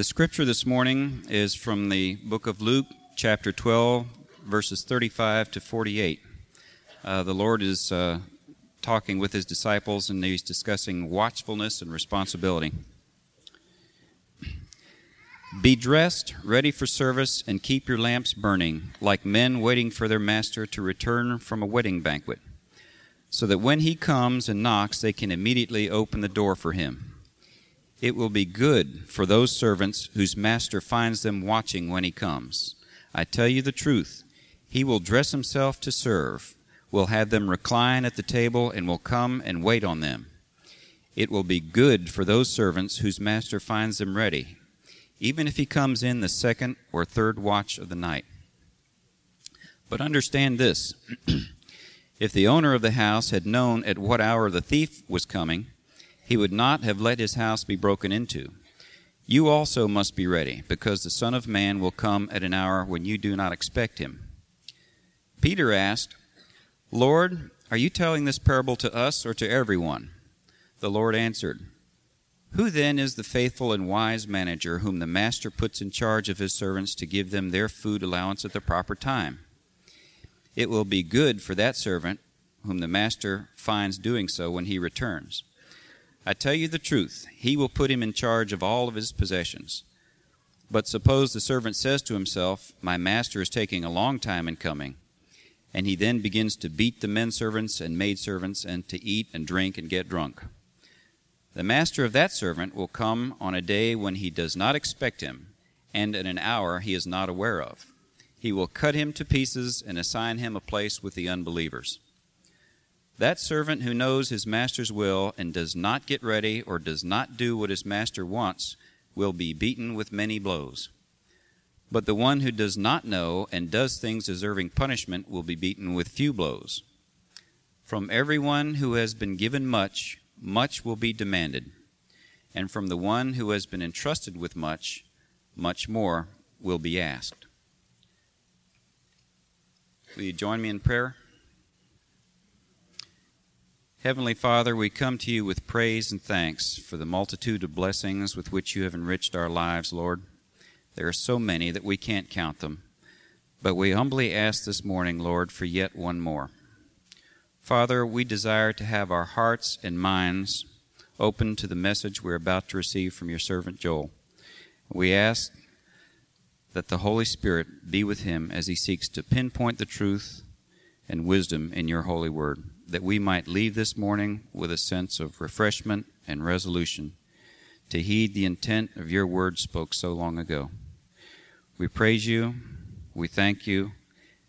The scripture this morning is from the book of Luke, chapter 12, verses 35 to 48. Uh, the Lord is uh, talking with his disciples and he's discussing watchfulness and responsibility. Be dressed, ready for service, and keep your lamps burning, like men waiting for their master to return from a wedding banquet, so that when he comes and knocks, they can immediately open the door for him. It will be good for those servants whose master finds them watching when he comes. I tell you the truth. He will dress himself to serve, will have them recline at the table, and will come and wait on them. It will be good for those servants whose master finds them ready, even if he comes in the second or third watch of the night. But understand this if the owner of the house had known at what hour the thief was coming, he would not have let his house be broken into. You also must be ready, because the Son of Man will come at an hour when you do not expect him. Peter asked, Lord, are you telling this parable to us or to everyone? The Lord answered, Who then is the faithful and wise manager whom the master puts in charge of his servants to give them their food allowance at the proper time? It will be good for that servant whom the master finds doing so when he returns. I tell you the truth, he will put him in charge of all of his possessions. But suppose the servant says to himself, My master is taking a long time in coming, and he then begins to beat the men servants and maid servants, and to eat and drink and get drunk. The master of that servant will come on a day when he does not expect him, and at an hour he is not aware of. He will cut him to pieces and assign him a place with the unbelievers. That servant who knows his master's will and does not get ready or does not do what his master wants will be beaten with many blows. But the one who does not know and does things deserving punishment will be beaten with few blows. From everyone who has been given much, much will be demanded. And from the one who has been entrusted with much, much more will be asked. Will you join me in prayer? Heavenly Father, we come to you with praise and thanks for the multitude of blessings with which you have enriched our lives, Lord. There are so many that we can't count them. But we humbly ask this morning, Lord, for yet one more. Father, we desire to have our hearts and minds open to the message we're about to receive from your servant Joel. We ask that the Holy Spirit be with him as he seeks to pinpoint the truth and wisdom in your holy word that we might leave this morning with a sense of refreshment and resolution to heed the intent of your word spoke so long ago. We praise you, we thank you,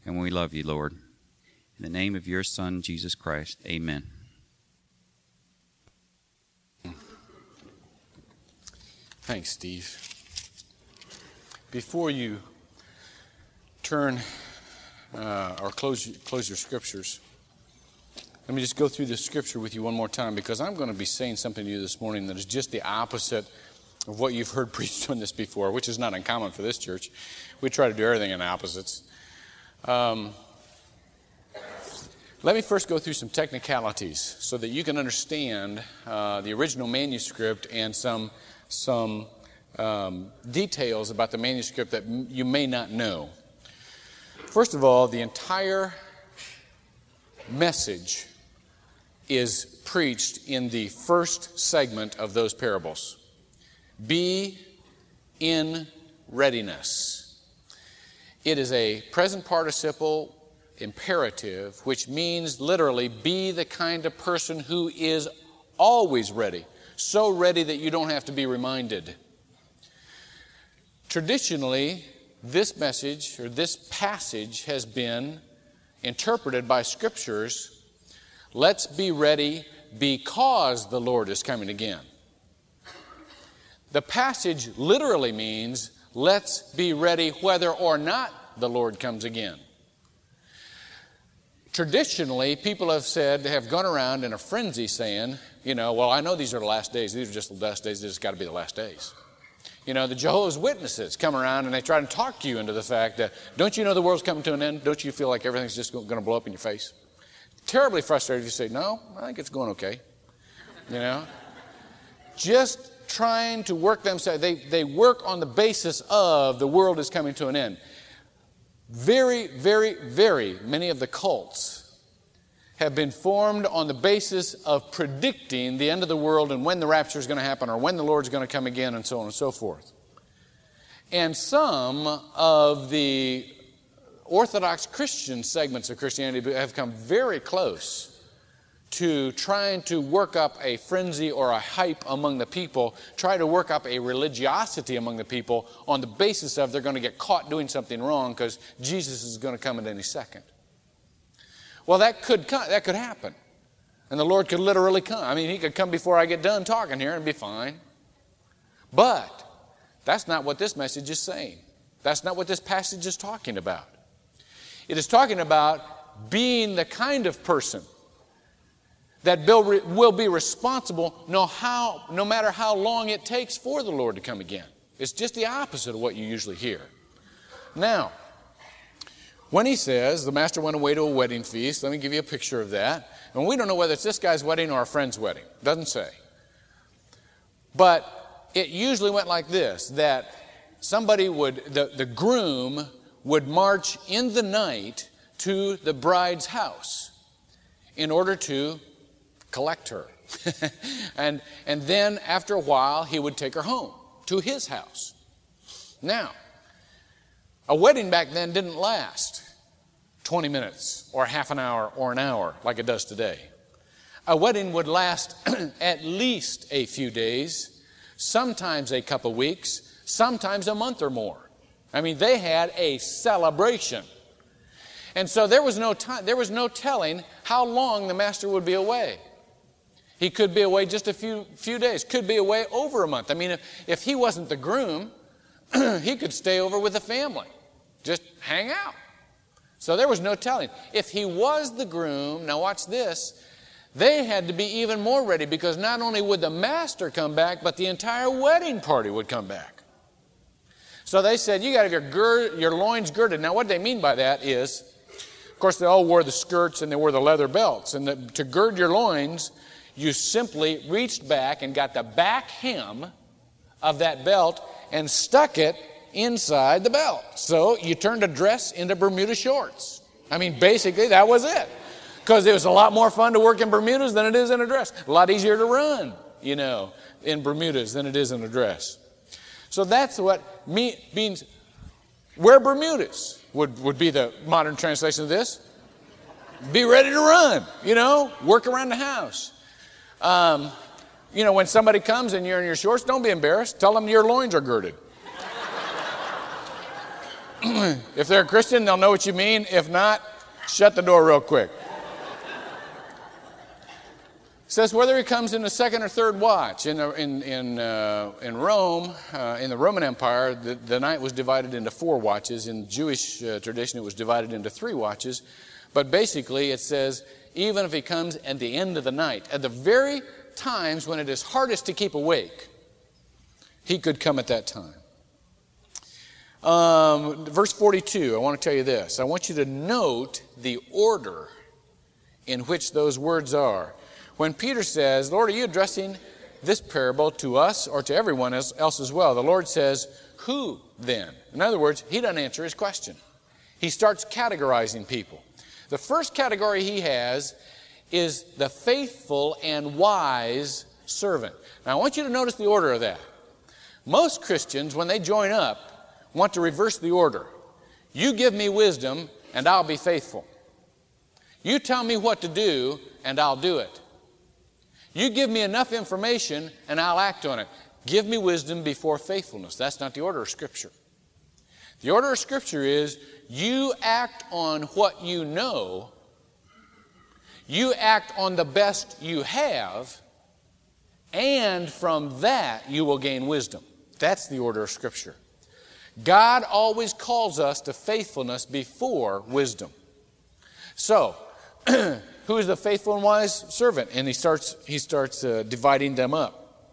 and we love you, Lord. In the name of your Son, Jesus Christ, amen. Thanks, Steve. Before you turn uh, or close, close your scriptures, let me just go through the scripture with you one more time because I'm going to be saying something to you this morning that is just the opposite of what you've heard preached on this before, which is not uncommon for this church. We try to do everything in opposites. Um, let me first go through some technicalities so that you can understand uh, the original manuscript and some, some um, details about the manuscript that m- you may not know. First of all, the entire message is preached in the first segment of those parables. Be in readiness. It is a present participle imperative, which means literally be the kind of person who is always ready, so ready that you don't have to be reminded. Traditionally, this message or this passage has been interpreted by scriptures Let's be ready because the Lord is coming again. The passage literally means let's be ready whether or not the Lord comes again. Traditionally, people have said, they have gone around in a frenzy saying, you know, well, I know these are the last days. These are just the last days. This has got to be the last days. You know, the Jehovah's Witnesses come around and they try to talk you into the fact that, don't you know the world's coming to an end? Don't you feel like everything's just going to blow up in your face? Terribly frustrated if you say, No, I think it's going okay. You know? Just trying to work themselves, they, they work on the basis of the world is coming to an end. Very, very, very many of the cults have been formed on the basis of predicting the end of the world and when the rapture is going to happen or when the Lord's going to come again and so on and so forth. And some of the Orthodox Christian segments of Christianity have come very close to trying to work up a frenzy or a hype among the people, try to work up a religiosity among the people on the basis of they're going to get caught doing something wrong because Jesus is going to come at any second. Well, that could that could happen. And the Lord could literally come. I mean, he could come before I get done talking here and be fine. But that's not what this message is saying. That's not what this passage is talking about. It is talking about being the kind of person that will be responsible no, how, no matter how long it takes for the Lord to come again. It's just the opposite of what you usually hear. Now, when he says the master went away to a wedding feast, let me give you a picture of that. And we don't know whether it's this guy's wedding or a friend's wedding. Doesn't say. But it usually went like this that somebody would, the, the groom would march in the night to the bride's house in order to collect her. and, and then after a while, he would take her home to his house. Now, a wedding back then didn't last 20 minutes or half an hour or an hour like it does today. A wedding would last at least a few days, sometimes a couple weeks, sometimes a month or more. I mean, they had a celebration. And so there was no time, there was no telling how long the master would be away. He could be away just a few, few days, could be away over a month. I mean, if, if he wasn't the groom, he could stay over with the family, just hang out. So there was no telling. If he was the groom, now watch this, they had to be even more ready because not only would the master come back, but the entire wedding party would come back. So they said, You got to have your, your loins girded. Now, what they mean by that is, of course, they all wore the skirts and they wore the leather belts. And the, to gird your loins you simply reached back and got the back hem of that belt and stuck it inside the belt. So you turned a dress into Bermuda shorts. I mean, basically, that was it. Because it was a lot more fun to work in Bermudas than it is in a dress. A lot easier to run, you know, in Bermudas than it is in a dress. So that's what me, means. Wear Bermudas would, would be the modern translation of this. Be ready to run, you know, work around the house. Um, you know, when somebody comes and you're in your shorts, don't be embarrassed. Tell them your loins are girded. if they're a Christian, they'll know what you mean. If not, shut the door real quick. Says whether he comes in the second or third watch. In, in, in, uh, in Rome, uh, in the Roman Empire, the, the, night was divided into four watches. In Jewish uh, tradition, it was divided into three watches. But basically, it says even if he comes at the end of the night, at the very times when it is hardest to keep awake, he could come at that time. Um, verse 42, I want to tell you this. I want you to note the order in which those words are. When Peter says, Lord, are you addressing this parable to us or to everyone else as well? The Lord says, Who then? In other words, he doesn't answer his question. He starts categorizing people. The first category he has is the faithful and wise servant. Now, I want you to notice the order of that. Most Christians, when they join up, want to reverse the order. You give me wisdom, and I'll be faithful. You tell me what to do, and I'll do it. You give me enough information, and I'll act on it. Give me wisdom before faithfulness. That's not the order of Scripture. The order of Scripture is you act on what you know, you act on the best you have, and from that you will gain wisdom. That's the order of Scripture. God always calls us to faithfulness before wisdom. So, who is the faithful and wise servant? And he starts, he starts uh, dividing them up.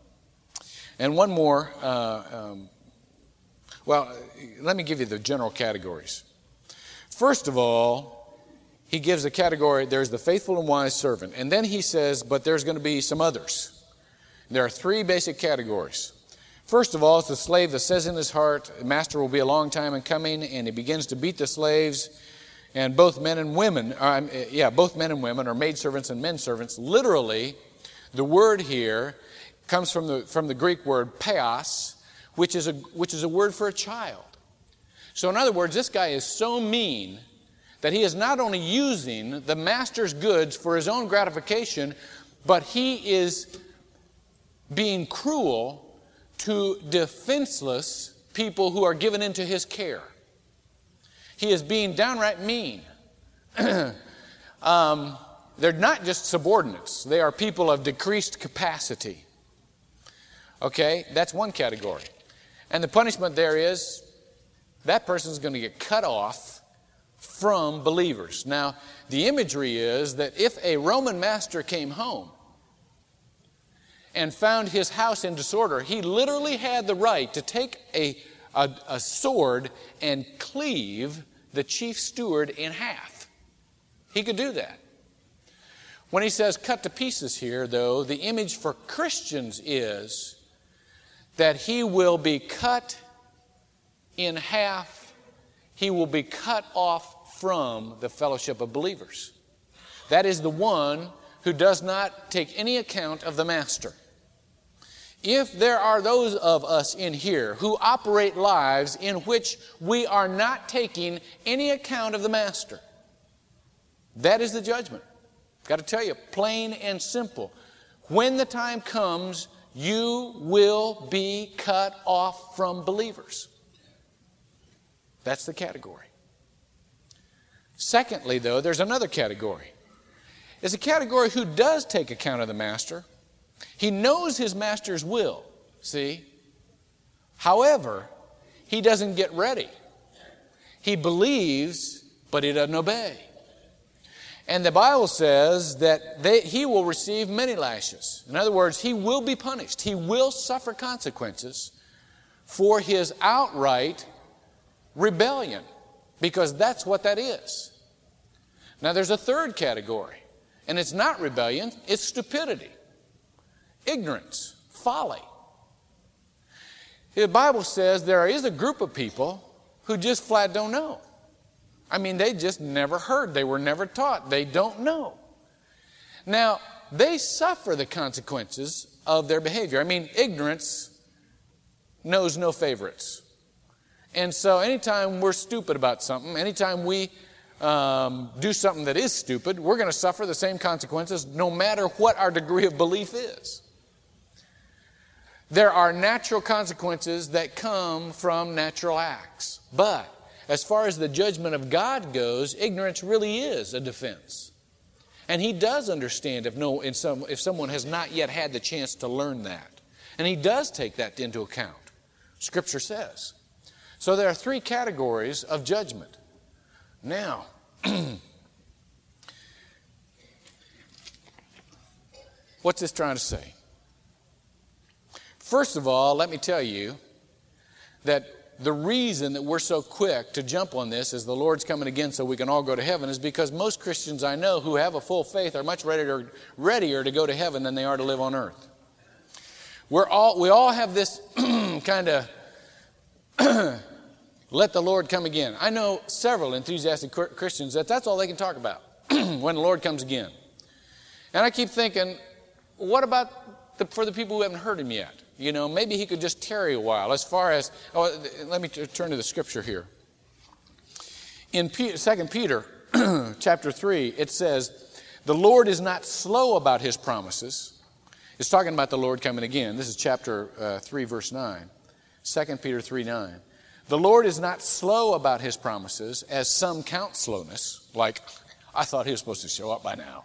And one more, uh, um, well, let me give you the general categories. First of all, he gives a category there's the faithful and wise servant. And then he says, but there's going to be some others. There are three basic categories. First of all, it's the slave that says in his heart, Master will be a long time in coming, and he begins to beat the slaves. And both men and women, uh, yeah, both men and women are maidservants and men servants. Literally, the word here comes from the, from the Greek word peos, which is, a, which is a word for a child. So, in other words, this guy is so mean that he is not only using the master's goods for his own gratification, but he is being cruel to defenseless people who are given into his care. He is being downright mean. um, they're not just subordinates, they are people of decreased capacity. Okay, that's one category. And the punishment there is that person is going to get cut off from believers. Now, the imagery is that if a Roman master came home and found his house in disorder, he literally had the right to take a, a, a sword and cleave the chief steward in half. He could do that. When he says cut to pieces here, though, the image for Christians is that he will be cut in half, he will be cut off from the fellowship of believers. That is the one who does not take any account of the master. If there are those of us in here who operate lives in which we are not taking any account of the master, that is the judgment. Got to tell you, plain and simple. When the time comes, you will be cut off from believers. That's the category. Secondly, though, there's another category. It's a category who does take account of the master. He knows his master's will, see? However, he doesn't get ready. He believes, but he doesn't obey. And the Bible says that they, he will receive many lashes. In other words, he will be punished. He will suffer consequences for his outright rebellion, because that's what that is. Now, there's a third category, and it's not rebellion, it's stupidity, ignorance, folly. The Bible says there is a group of people who just flat don't know. I mean, they just never heard, they were never taught, they don't know. Now, they suffer the consequences of their behavior. I mean, ignorance knows no favorites. And so, anytime we're stupid about something, anytime we um, do something that is stupid, we're going to suffer the same consequences no matter what our degree of belief is. There are natural consequences that come from natural acts. But as far as the judgment of God goes, ignorance really is a defense. And He does understand if, no, some, if someone has not yet had the chance to learn that. And He does take that into account. Scripture says. So there are three categories of judgment. Now, what's this trying to say? First of all, let me tell you that the reason that we're so quick to jump on this as the Lord's coming again so we can all go to heaven is because most Christians I know who have a full faith are much readier, readier to go to heaven than they are to live on earth. We're all, we all have this kind of let the Lord come again. I know several enthusiastic Christians that that's all they can talk about when the Lord comes again. And I keep thinking, what about the, for the people who haven't heard him yet? You know, maybe he could just tarry a while. As far as, oh, let me turn to the scripture here. In 2 Peter chapter 3, it says, The Lord is not slow about his promises. It's talking about the Lord coming again. This is chapter uh, 3, verse 9. 2 Peter 3 9. The Lord is not slow about his promises, as some count slowness, like, I thought he was supposed to show up by now,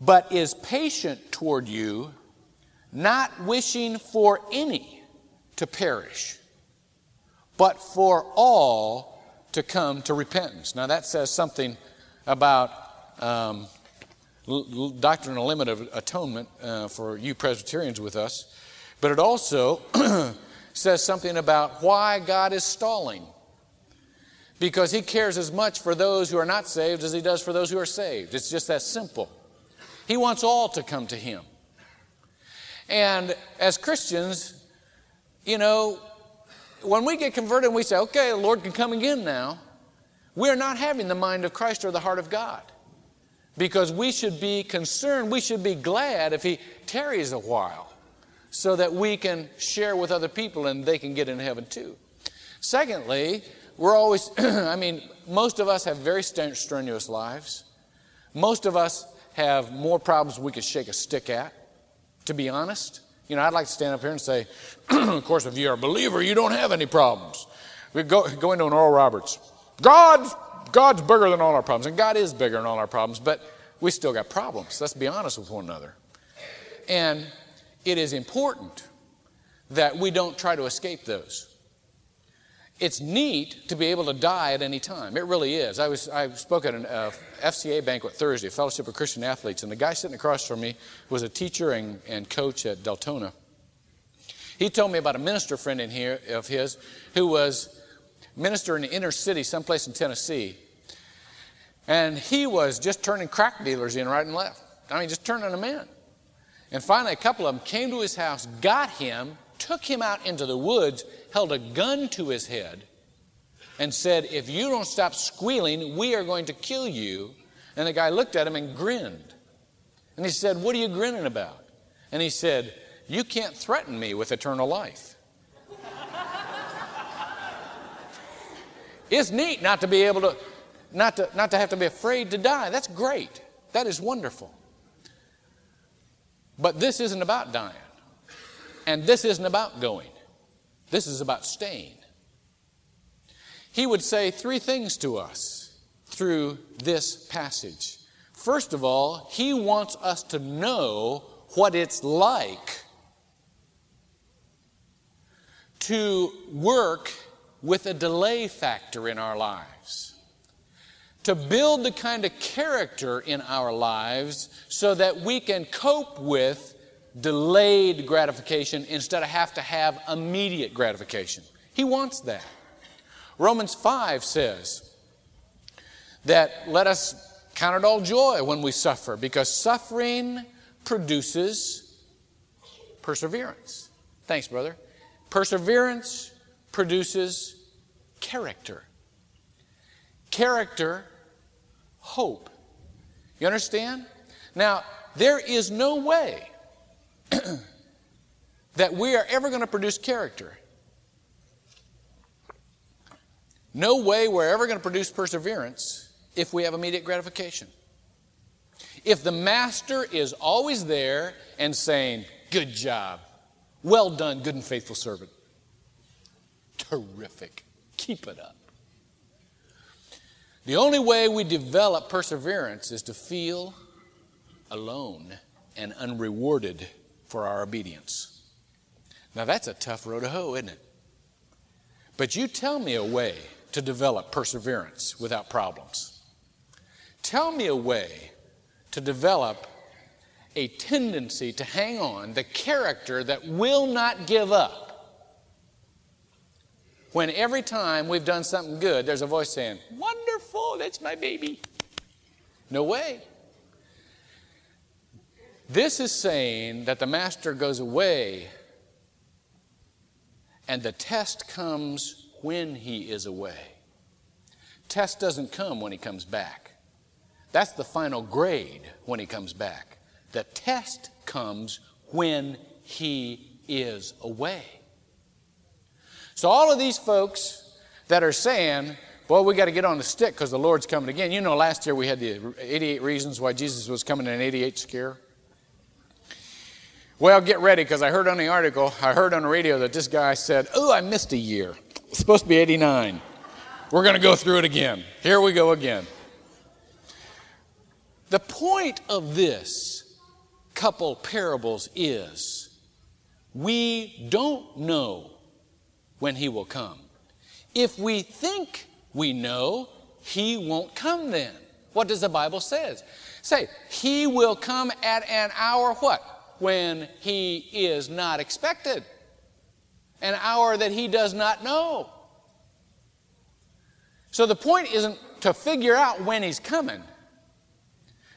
but is patient toward you not wishing for any to perish, but for all to come to repentance. Now, that says something about um, doctrinal limit of atonement uh, for you Presbyterians with us, but it also says something about why God is stalling. Because he cares as much for those who are not saved as he does for those who are saved. It's just that simple. He wants all to come to him. And as Christians, you know, when we get converted and we say, okay, the Lord can come again now, we're not having the mind of Christ or the heart of God. Because we should be concerned, we should be glad if He tarries a while so that we can share with other people and they can get in heaven too. Secondly, we're always, I mean, most of us have very strenuous lives. Most of us have more problems we could shake a stick at, to be honest. You know, I'd like to stand up here and say, of course, if you're a believer, you don't have any problems. We go, go into an Oral Roberts. God, God's bigger than all our problems, and God is bigger than all our problems, but we still got problems. Let's be honest with one another. And it is important that we don't try to escape those. It's neat to be able to die at any time. It really is. I, was, I spoke at an uh, FCA banquet Thursday, Fellowship of Christian Athletes, and the guy sitting across from me was a teacher and, and coach at Deltona. He told me about a minister friend in here of his who was minister in the inner city, someplace in Tennessee. And he was just turning crack dealers in right and left. I mean, just turning them in. And finally, a couple of them came to his house, got him, took him out into the woods, held a gun to his head, and said, If you don't stop squealing, we are going to kill you. And the guy looked at him and grinned. And he said, What are you grinning about? And he said, You can't threaten me with eternal life. it's neat not to be able to, not to, not to have to be afraid to die. That's great. That is wonderful. But this isn't about dying. And this isn't about going, this is about staying. He would say three things to us through this passage. First of all, he wants us to know what it's like to work with a delay factor in our lives. To build the kind of character in our lives so that we can cope with delayed gratification instead of have to have immediate gratification. He wants that. Romans 5 says that let us count it all joy when we suffer because suffering produces perseverance. Thanks, brother. Perseverance produces character. Character, hope. You understand? Now, there is no way that we are ever going to produce character. No way we're ever going to produce perseverance if we have immediate gratification. If the master is always there and saying, Good job, well done, good and faithful servant, terrific, keep it up. The only way we develop perseverance is to feel alone and unrewarded for our obedience. Now, that's a tough row to hoe, isn't it? But you tell me a way to develop perseverance without problems. Tell me a way to develop a tendency to hang on, the character that will not give up. When every time we've done something good, there's a voice saying, Wonderful, that's my baby. No way. This is saying that the master goes away and the test comes when he is away. Test doesn't come when he comes back. That's the final grade when he comes back. The test comes when he is away. So, all of these folks that are saying, Boy, we got to get on the stick because the Lord's coming again. You know, last year we had the 88 reasons why Jesus was coming in an 88 scare. Well, get ready because I heard on the article, I heard on the radio that this guy said, Oh, I missed a year. It's supposed to be 89. We're going to go through it again. Here we go again. The point of this couple parables is we don't know when he will come. If we think we know, he won't come then. What does the Bible say? Say, he will come at an hour what? When he is not expected, an hour that he does not know. So the point isn't to figure out when he's coming.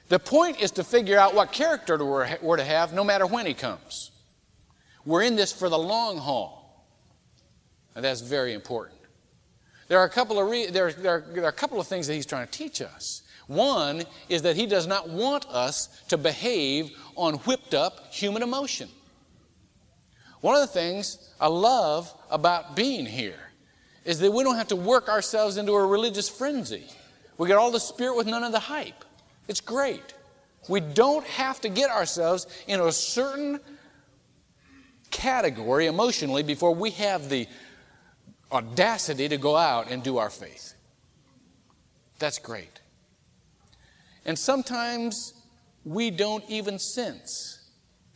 The point is to figure out what character we're to have no matter when he comes. We're in this for the long haul. And that's very important. There are a couple of re- there, there, there are a couple of things that he's trying to teach us. One is that he does not want us to behave on whipped up human emotion. One of the things I love about being here is that we don't have to work ourselves into a religious frenzy. We get all the spirit with none of the hype. It's great. We don't have to get ourselves in a certain category emotionally before we have the audacity to go out and do our faith. That's great. And sometimes we don't even sense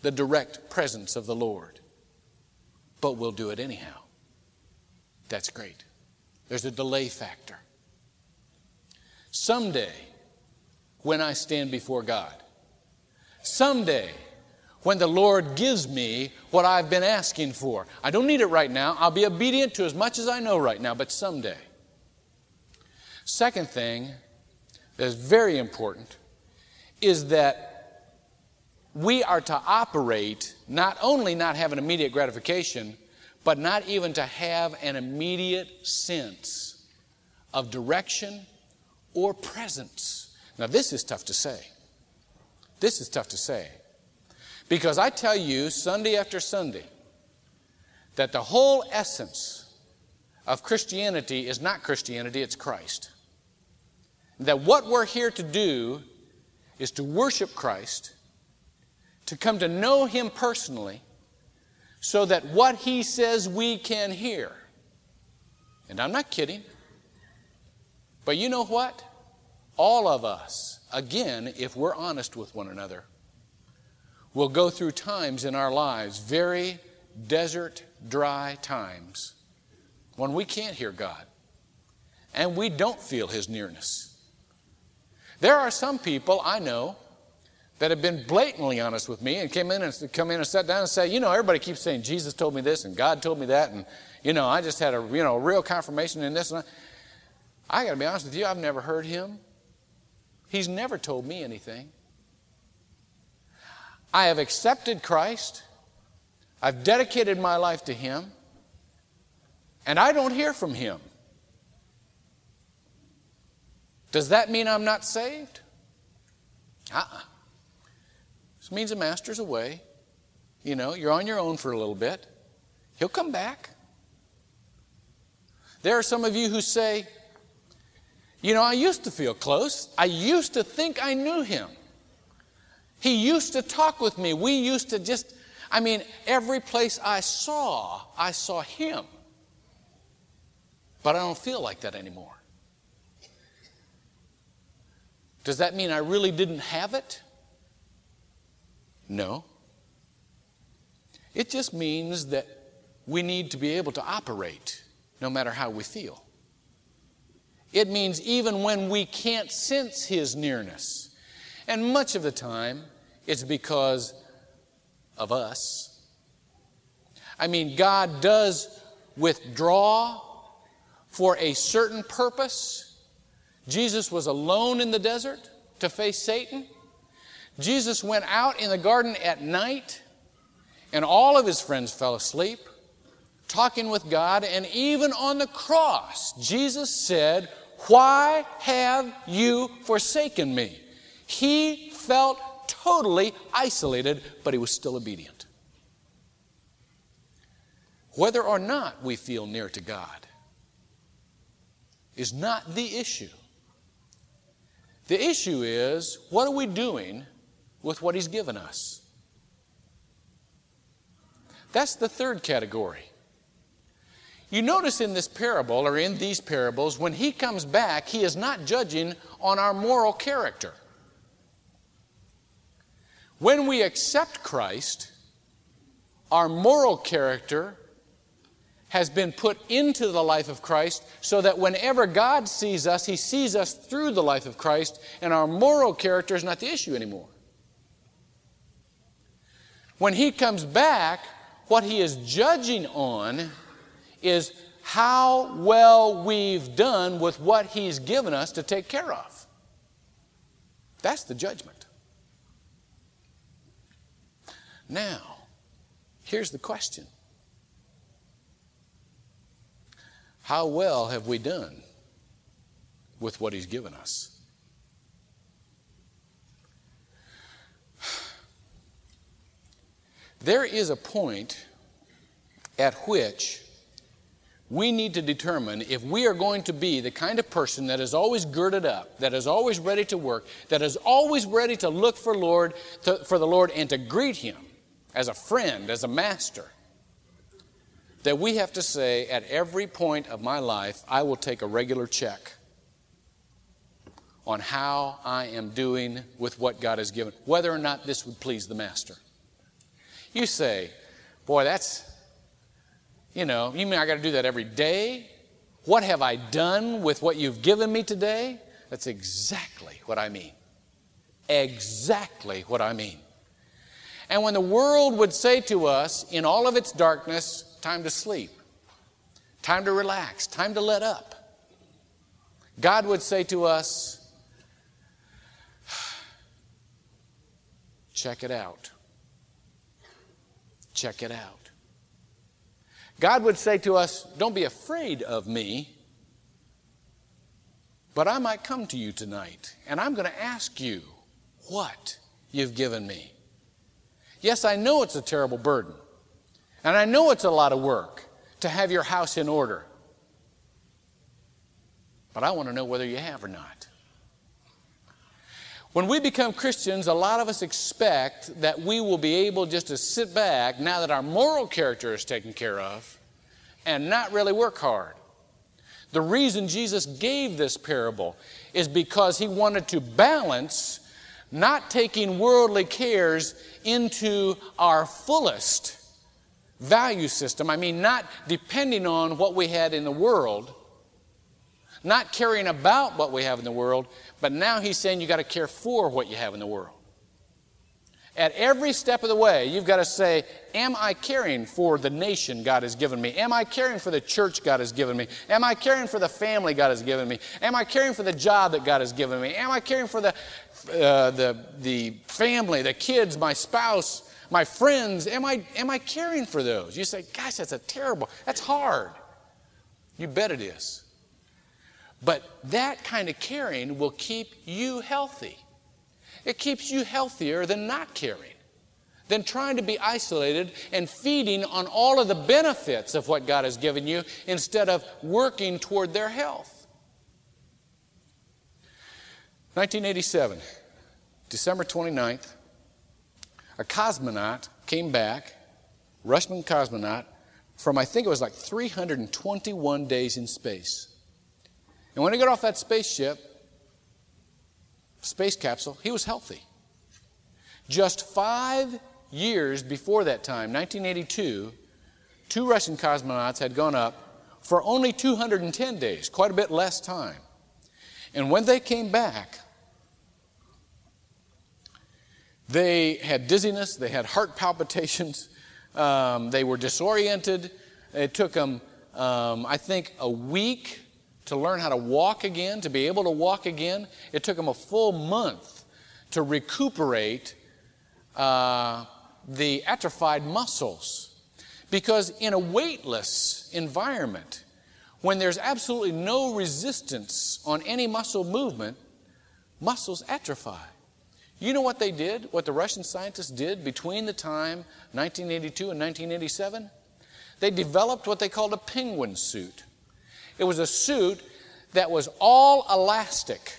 the direct presence of the Lord, but we'll do it anyhow. That's great. There's a delay factor. Someday, when I stand before God, someday, when the Lord gives me what I've been asking for. I don't need it right now. I'll be obedient to as much as I know right now, but someday. Second thing that is very important is that we are to operate not only not have an immediate gratification, but not even to have an immediate sense of direction or presence. Now, this is tough to say. This is tough to say. Because I tell you, Sunday after Sunday, that the whole essence of Christianity is not Christianity, it's Christ. That what we're here to do is to worship Christ, to come to know Him personally, so that what He says we can hear. And I'm not kidding. But you know what? All of us, again, if we're honest with one another, will go through times in our lives, very desert, dry times, when we can't hear God and we don't feel His nearness. There are some people I know that have been blatantly honest with me and came in and come in and sat down and say, you know, everybody keeps saying Jesus told me this and God told me that, and you know, I just had a you know real confirmation in this. And I, I got to be honest with you, I've never heard him. He's never told me anything. I have accepted Christ. I've dedicated my life to Him. And I don't hear from Him. Does that mean I'm not saved? Uh uh-uh. uh This means the master's away. You know, you're on your own for a little bit. He'll come back. There are some of you who say, you know, I used to feel close. I used to think I knew him. He used to talk with me. We used to just, I mean, every place I saw, I saw him. But I don't feel like that anymore. Does that mean I really didn't have it? No. It just means that we need to be able to operate no matter how we feel. It means even when we can't sense His nearness. And much of the time, it's because of us. I mean, God does withdraw for a certain purpose. Jesus was alone in the desert to face Satan. Jesus went out in the garden at night, and all of his friends fell asleep, talking with God. And even on the cross, Jesus said, Why have you forsaken me? He felt totally isolated, but he was still obedient. Whether or not we feel near to God is not the issue. The issue is what are we doing with what he's given us? That's the third category. You notice in this parable, or in these parables, when he comes back, he is not judging on our moral character. When we accept Christ, our moral character has been put into the life of Christ so that whenever God sees us, He sees us through the life of Christ, and our moral character is not the issue anymore. When He comes back, what He is judging on is how well we've done with what He's given us to take care of. That's the judgment. Now, here's the question how well have we done with what He's given us? There is a point at which we need to determine if we are going to be the kind of person that is always girded up, that is always ready to work, that is always ready to look for Lord to, for the Lord and to greet Him as a friend, as a master. That we have to say at every point of my life, I will take a regular check on how I am doing with what God has given, whether or not this would please the master. You say, boy, that's, you know, you mean I got to do that every day? What have I done with what you've given me today? That's exactly what I mean. Exactly what I mean. And when the world would say to us, in all of its darkness, time to sleep, time to relax, time to let up, God would say to us, check it out. Check it out. God would say to us, Don't be afraid of me, but I might come to you tonight, and I'm going to ask you what you've given me. Yes, I know it's a terrible burden, and I know it's a lot of work to have your house in order, but I want to know whether you have or not. When we become Christians, a lot of us expect that we will be able just to sit back now that our moral character is taken care of and not really work hard. The reason Jesus gave this parable is because he wanted to balance not taking worldly cares into our fullest value system. I mean, not depending on what we had in the world, not caring about what we have in the world, but now he's saying you got to care for what you have in the world. At every step of the way, you've got to say, Am I caring for the nation God has given me? Am I caring for the church God has given me? Am I caring for the family God has given me? Am I caring for the job that God has given me? Am I caring for the, uh, the, the family, the kids, my spouse, my friends? Am I, am I caring for those? You say, Gosh, that's a terrible, that's hard. You bet it is. But that kind of caring will keep you healthy. It keeps you healthier than not caring, than trying to be isolated and feeding on all of the benefits of what God has given you instead of working toward their health. 1987, December 29th, a cosmonaut came back, Russian cosmonaut, from I think it was like 321 days in space. And when he got off that spaceship, space capsule, he was healthy. Just five years before that time, 1982, two Russian cosmonauts had gone up for only 210 days, quite a bit less time. And when they came back, they had dizziness, they had heart palpitations, um, they were disoriented. It took them, um, I think, a week to learn how to walk again, to be able to walk again. It took them a full month to recuperate uh, the atrophied muscles. Because in a weightless environment, when there's absolutely no resistance on any muscle movement, muscles atrophy. You know what they did, what the Russian scientists did between the time 1982 and 1987? They developed what they called a penguin suit. It was a suit that was all elastic.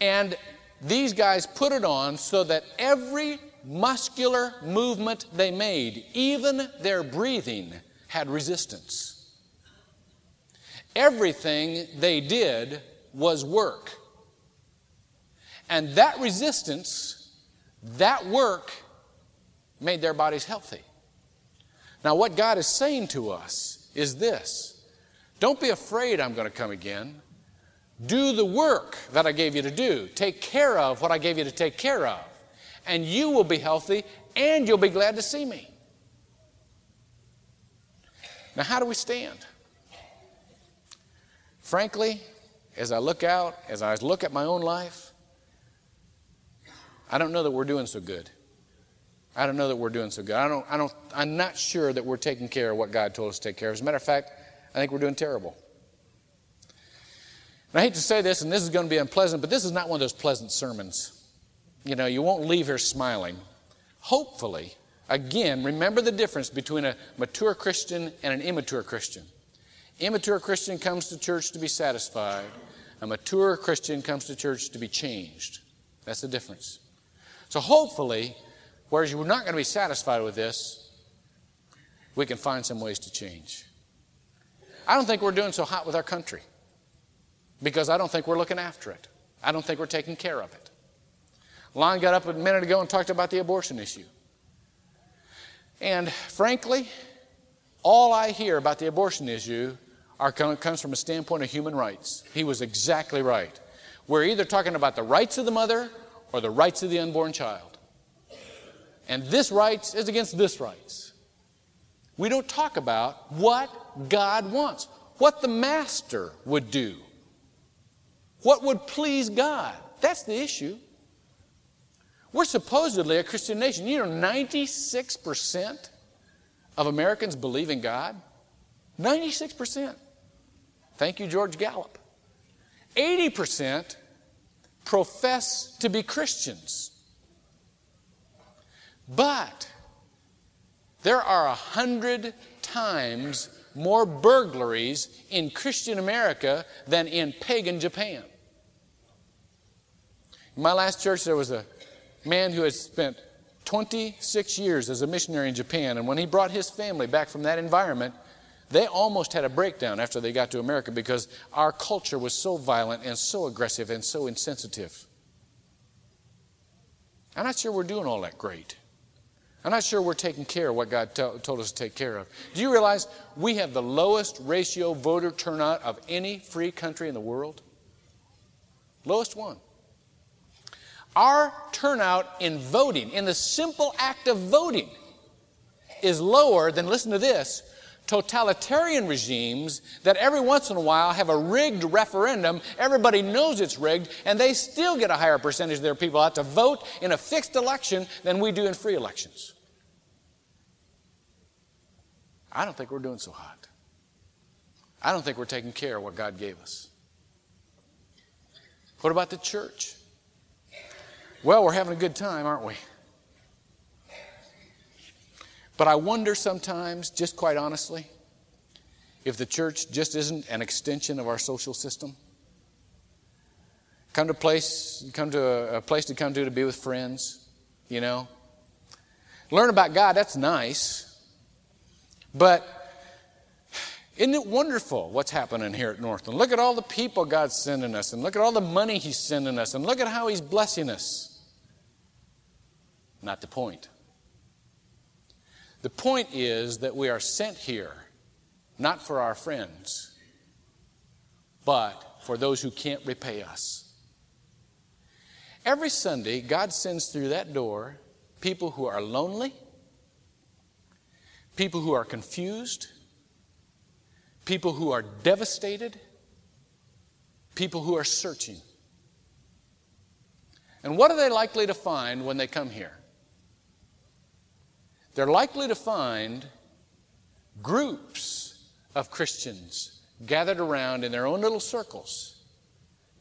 And these guys put it on so that every muscular movement they made, even their breathing, had resistance. Everything they did was work. And that resistance, that work, made their bodies healthy. Now, what God is saying to us is this don't be afraid I'm going to come again. Do the work that I gave you to do. Take care of what I gave you to take care of. And you will be healthy and you'll be glad to see me. Now, how do we stand? Frankly, as I look out, as I look at my own life, I don't know that we're doing so good. I don't know that we're doing so good. I don't, I don't, I'm not sure that we're taking care of what God told us to take care of. As a matter of fact, I think we're doing terrible. And I hate to say this, and this is going to be unpleasant, but this is not one of those pleasant sermons. You know, you won't leave here smiling. Hopefully, again, remember the difference between a mature Christian and an immature Christian. Immature Christian comes to church to be satisfied. A mature Christian comes to church to be changed. That's the difference. So hopefully, whereas you're not going to be satisfied with this, we can find some ways to change. I don't think we're doing so hot with our country because I don't think we're looking after it. I don't think we're taking care of it. Lon got up a minute ago and talked about the abortion issue. And frankly, all I hear about the abortion issue are, comes from a standpoint of human rights. He was exactly right. We're either talking about the rights of the mother or the rights of the unborn child. And this rights is against this rights. We don't talk about what God wants, what the master would do, what would please God. That's the issue. We're supposedly a Christian nation. You know, 96% of Americans believe in God. 96%. Thank you, George Gallup. 80% profess to be Christians. But there are a hundred times more burglaries in Christian America than in pagan Japan. In my last church, there was a man who had spent 26 years as a missionary in Japan, and when he brought his family back from that environment, they almost had a breakdown after they got to America because our culture was so violent and so aggressive and so insensitive. I'm not sure we're doing all that great. I'm not sure we're taking care of what God told us to take care of. Do you realize we have the lowest ratio voter turnout of any free country in the world? Lowest one. Our turnout in voting, in the simple act of voting, is lower than, listen to this, totalitarian regimes that every once in a while have a rigged referendum. Everybody knows it's rigged, and they still get a higher percentage of their people out to vote in a fixed election than we do in free elections. I don't think we're doing so hot. I don't think we're taking care of what God gave us. What about the church? Well, we're having a good time, aren't we? But I wonder sometimes, just quite honestly, if the church just isn't an extension of our social system. Come to place, come to a, a place to come to to be with friends, you know. Learn about God, that's nice. But isn't it wonderful what's happening here at Northland? Look at all the people God's sending us, and look at all the money He's sending us, and look at how He's blessing us. Not the point. The point is that we are sent here not for our friends, but for those who can't repay us. Every Sunday, God sends through that door people who are lonely, people who are confused, people who are devastated, people who are searching. And what are they likely to find when they come here? They're likely to find groups of Christians gathered around in their own little circles,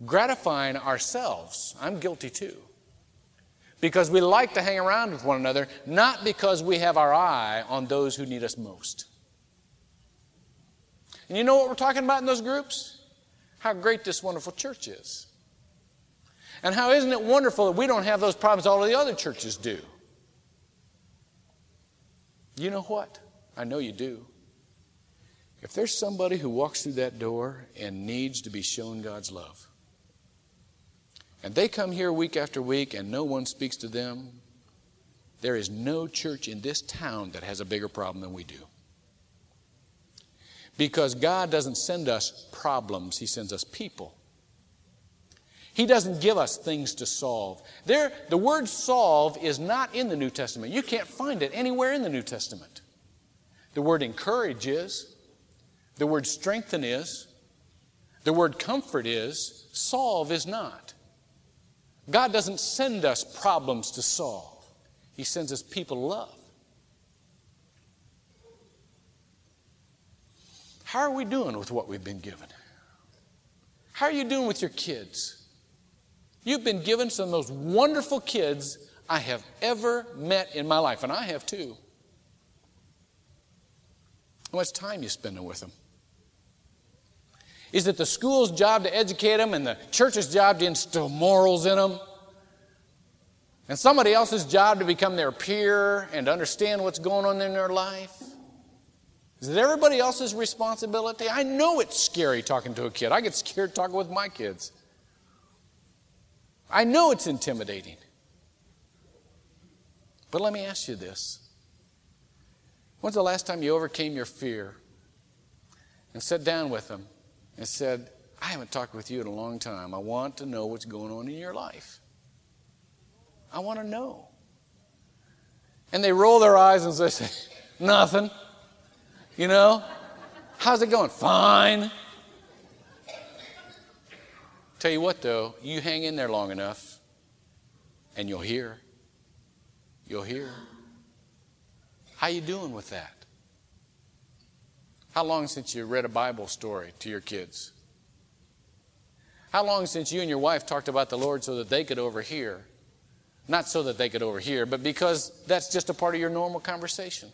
gratifying ourselves. I'm guilty too. Because we like to hang around with one another, not because we have our eye on those who need us most. And you know what we're talking about in those groups? How great this wonderful church is. And how isn't it wonderful that we don't have those problems all of the other churches do? You know what? I know you do. If there's somebody who walks through that door and needs to be shown God's love, and they come here week after week and no one speaks to them, there is no church in this town that has a bigger problem than we do. Because God doesn't send us problems, He sends us people. He doesn't give us things to solve. There, the word solve is not in the New Testament. You can't find it anywhere in the New Testament. The word encourage is, the word strengthen is, the word comfort is, solve is not. God doesn't send us problems to solve, He sends us people to love. How are we doing with what we've been given? How are you doing with your kids? You've been given some of those wonderful kids I have ever met in my life, and I have too. How much time you spending with them? Is it the school's job to educate them and the church's job to instill morals in them? And somebody else's job to become their peer and to understand what's going on in their life? Is it everybody else's responsibility? I know it's scary talking to a kid. I get scared talking with my kids. I know it's intimidating. But let me ask you this When's the last time you overcame your fear and sat down with them and said, I haven't talked with you in a long time. I want to know what's going on in your life. I want to know. And they roll their eyes and they say, Nothing. You know? How's it going? Fine. Tell you what, though, you hang in there long enough and you'll hear. You'll hear. How you doing with that? How long since you read a Bible story to your kids? How long since you and your wife talked about the Lord so that they could overhear? Not so that they could overhear, but because that's just a part of your normal conversation.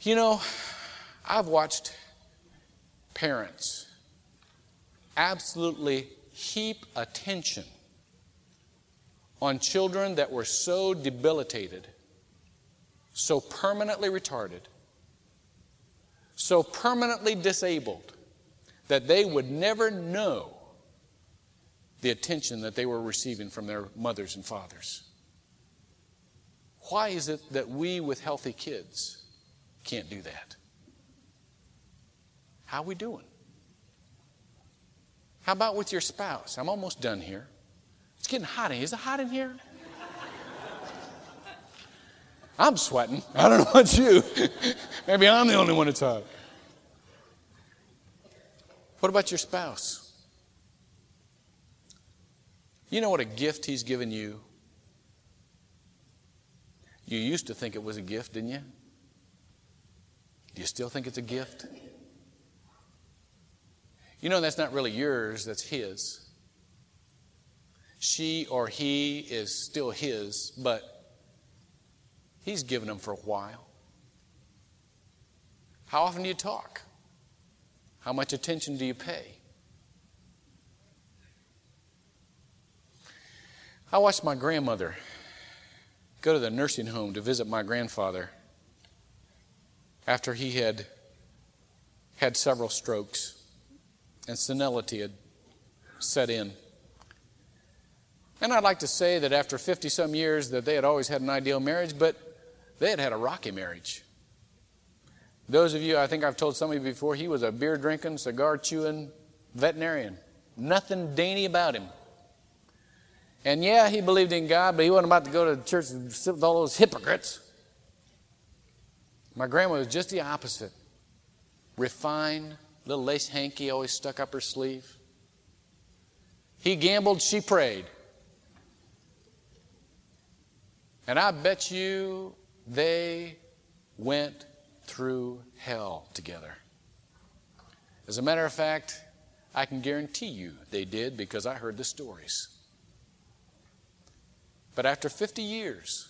You know, I've watched parents absolutely heap attention on children that were so debilitated, so permanently retarded, so permanently disabled that they would never know the attention that they were receiving from their mothers and fathers. Why is it that we with healthy kids can't do that? How are we doing? How about with your spouse? I'm almost done here. It's getting hot in here. Is it hot in here? I'm sweating. I don't know about you. Maybe I'm the only one that's hot. What about your spouse? You know what a gift he's given you? You used to think it was a gift, didn't you? Do you still think it's a gift? You know that's not really yours, that's his. She or he is still his, but He's given them for a while. How often do you talk? How much attention do you pay? I watched my grandmother go to the nursing home to visit my grandfather after he had had several strokes and senility had set in. And I'd like to say that after 50 some years that they had always had an ideal marriage, but they had had a rocky marriage. Those of you, I think I've told some of you before, he was a beer drinking, cigar chewing veterinarian. Nothing dainty about him. And yeah, he believed in God, but he wasn't about to go to church and sit with all those hypocrites. My grandma was just the opposite. Refined, little lace hanky always stuck up her sleeve. He gambled, she prayed. And I bet you they went through hell together. As a matter of fact, I can guarantee you they did because I heard the stories. But after 50 years,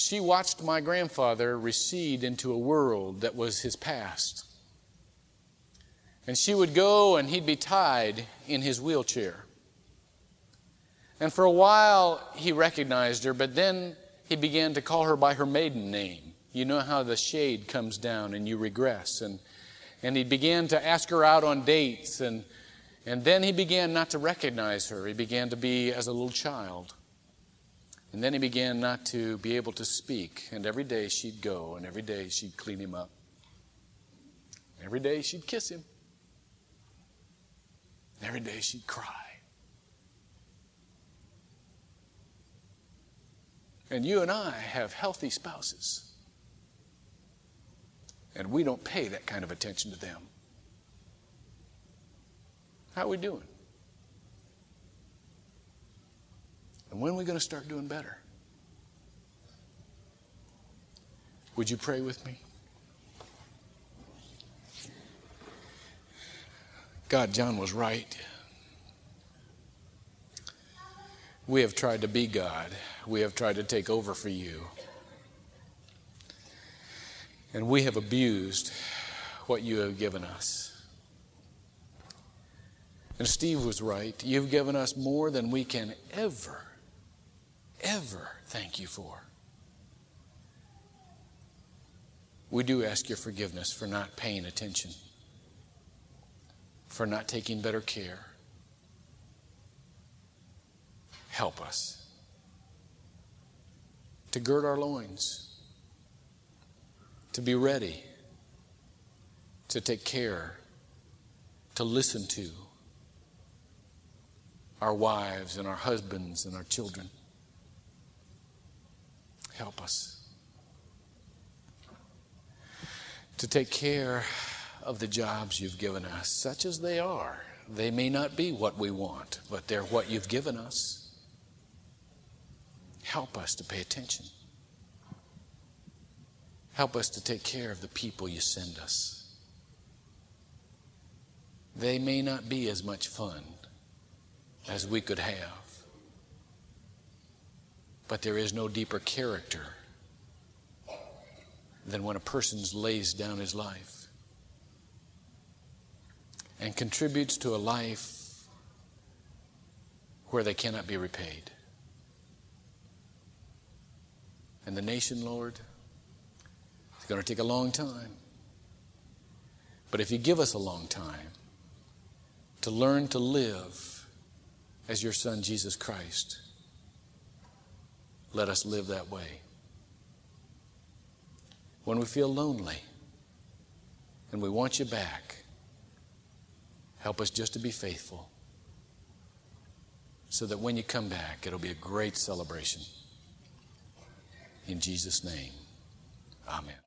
she watched my grandfather recede into a world that was his past. And she would go and he'd be tied in his wheelchair. And for a while, he recognized her, but then he began to call her by her maiden name. You know how the shade comes down and you regress. And, and he began to ask her out on dates. And, and then he began not to recognize her. He began to be as a little child. And then he began not to be able to speak. And every day she'd go, and every day she'd clean him up. Every day she'd kiss him. Every day she'd cry. And you and I have healthy spouses. And we don't pay that kind of attention to them. How are we doing? And when are we going to start doing better? Would you pray with me? God, John was right. We have tried to be God. We have tried to take over for you. And we have abused what you have given us. And Steve was right. You've given us more than we can ever, ever thank you for. We do ask your forgiveness for not paying attention, for not taking better care. Help us to gird our loins, to be ready, to take care, to listen to our wives and our husbands and our children. Help us. to take care of the jobs you've given us, such as they are. They may not be what we want, but they're what you've given us. Help us to pay attention. Help us to take care of the people you send us. They may not be as much fun as we could have, but there is no deeper character than when a person lays down his life and contributes to a life where they cannot be repaid. And the nation, Lord, it's going to take a long time. But if you give us a long time to learn to live as your Son, Jesus Christ, let us live that way when we feel lonely and we want you back, help us just to be faithful so that when you come back, it'll be a great celebration. In Jesus' name, amen.